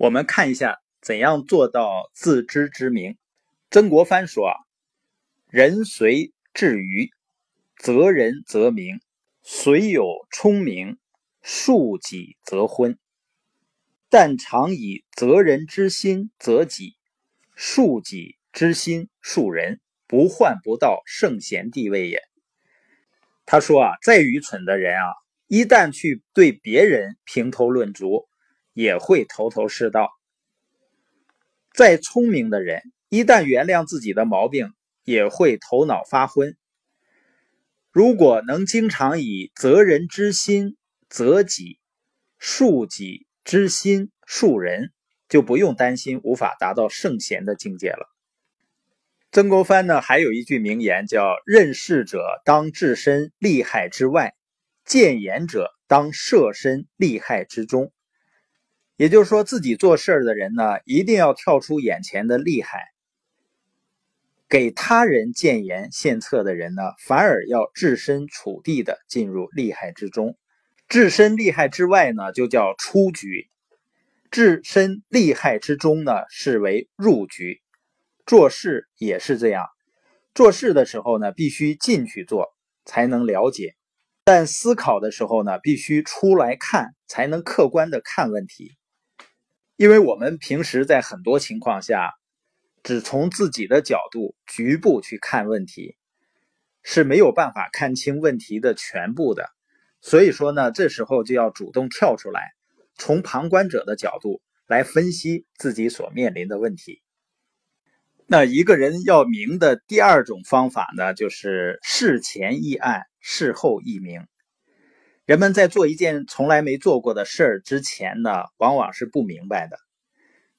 我们看一下怎样做到自知之明。曾国藩说：“啊，人随智愚，则人则明；虽有聪明，恕己则昏。但常以责人之心责己，恕己之心恕人，不患不到圣贤地位也。”他说：“啊，再愚蠢的人啊，一旦去对别人评头论足。”也会头头是道。再聪明的人，一旦原谅自己的毛病，也会头脑发昏。如果能经常以责人之心责己，恕己之心恕人，就不用担心无法达到圣贤的境界了。曾国藩呢，还有一句名言叫“任事者当置身利害之外，谏言者当设身利害之中”。也就是说，自己做事的人呢，一定要跳出眼前的利害；给他人建言献策的人呢，反而要置身处地的进入利害之中。置身利害之外呢，就叫出局；置身利害之中呢，视为入局。做事也是这样，做事的时候呢，必须进去做，才能了解；但思考的时候呢，必须出来看，才能客观的看问题。因为我们平时在很多情况下，只从自己的角度局部去看问题，是没有办法看清问题的全部的。所以说呢，这时候就要主动跳出来，从旁观者的角度来分析自己所面临的问题。那一个人要明的第二种方法呢，就是事前易案，事后易明。人们在做一件从来没做过的事儿之前呢，往往是不明白的，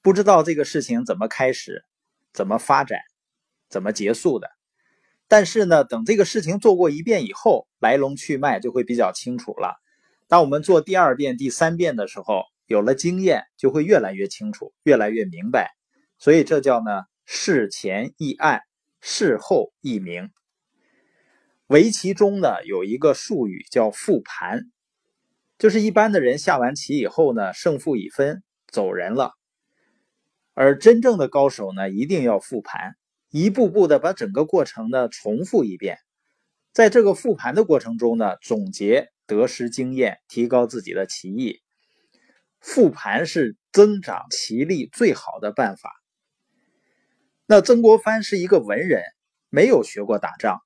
不知道这个事情怎么开始、怎么发展、怎么结束的。但是呢，等这个事情做过一遍以后，来龙去脉就会比较清楚了。当我们做第二遍、第三遍的时候，有了经验，就会越来越清楚、越来越明白。所以这叫呢，事前易案，事后易明。围棋中呢有一个术语叫复盘，就是一般的人下完棋以后呢，胜负已分，走人了。而真正的高手呢，一定要复盘，一步步的把整个过程呢重复一遍。在这个复盘的过程中呢，总结得失经验，提高自己的棋艺。复盘是增长棋力最好的办法。那曾国藩是一个文人，没有学过打仗。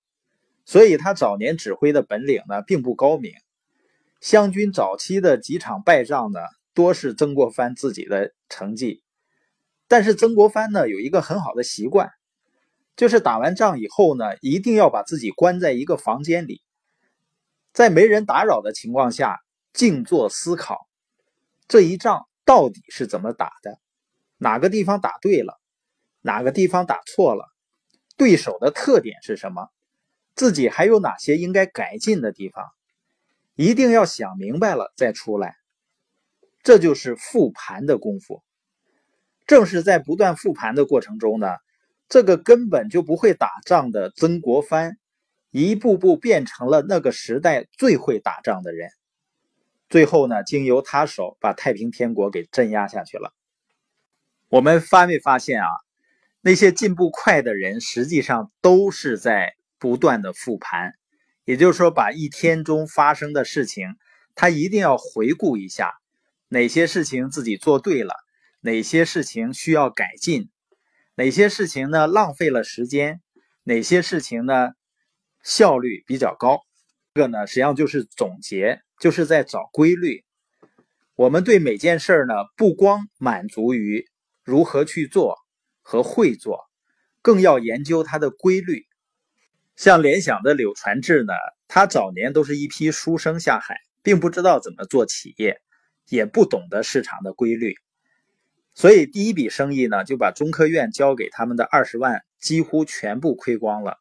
所以他早年指挥的本领呢，并不高明。湘军早期的几场败仗呢，多是曾国藩自己的成绩。但是曾国藩呢，有一个很好的习惯，就是打完仗以后呢，一定要把自己关在一个房间里，在没人打扰的情况下，静坐思考这一仗到底是怎么打的，哪个地方打对了，哪个地方打错了，对手的特点是什么。自己还有哪些应该改进的地方，一定要想明白了再出来。这就是复盘的功夫。正是在不断复盘的过程中呢，这个根本就不会打仗的曾国藩，一步步变成了那个时代最会打仗的人。最后呢，经由他手把太平天国给镇压下去了。我们发没发现啊？那些进步快的人，实际上都是在。不断的复盘，也就是说，把一天中发生的事情，他一定要回顾一下，哪些事情自己做对了，哪些事情需要改进，哪些事情呢浪费了时间，哪些事情呢效率比较高。这个呢，实际上就是总结，就是在找规律。我们对每件事呢，不光满足于如何去做和会做，更要研究它的规律。像联想的柳传志呢，他早年都是一批书生下海，并不知道怎么做企业，也不懂得市场的规律，所以第一笔生意呢，就把中科院交给他们的二十万几乎全部亏光了。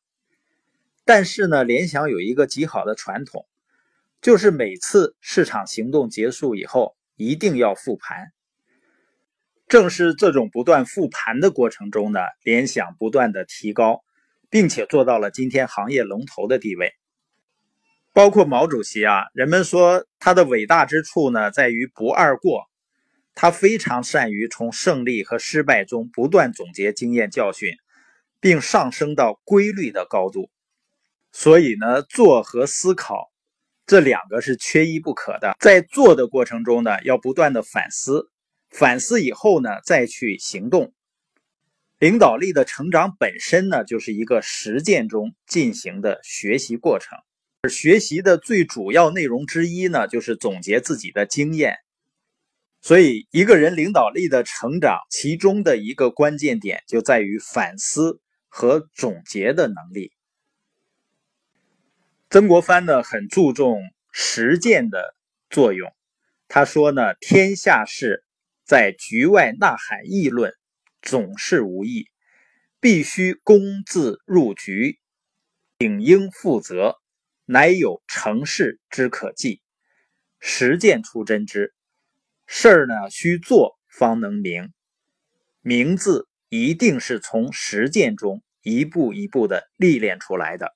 但是呢，联想有一个极好的传统，就是每次市场行动结束以后，一定要复盘。正是这种不断复盘的过程中呢，联想不断的提高。并且做到了今天行业龙头的地位，包括毛主席啊，人们说他的伟大之处呢，在于不二过，他非常善于从胜利和失败中不断总结经验教训，并上升到规律的高度。所以呢，做和思考这两个是缺一不可的。在做的过程中呢，要不断的反思，反思以后呢，再去行动。领导力的成长本身呢，就是一个实践中进行的学习过程。而学习的最主要内容之一呢，就是总结自己的经验。所以，一个人领导力的成长，其中的一个关键点就在于反思和总结的能力。曾国藩呢，很注重实践的作用。他说呢：“天下事在局外呐喊议论，总是无益，必须公自入局，顶应负责，乃有成事之可计。实践出真知。”事儿呢，需做方能明。明字一定是从实践中一步一步的历练出来的。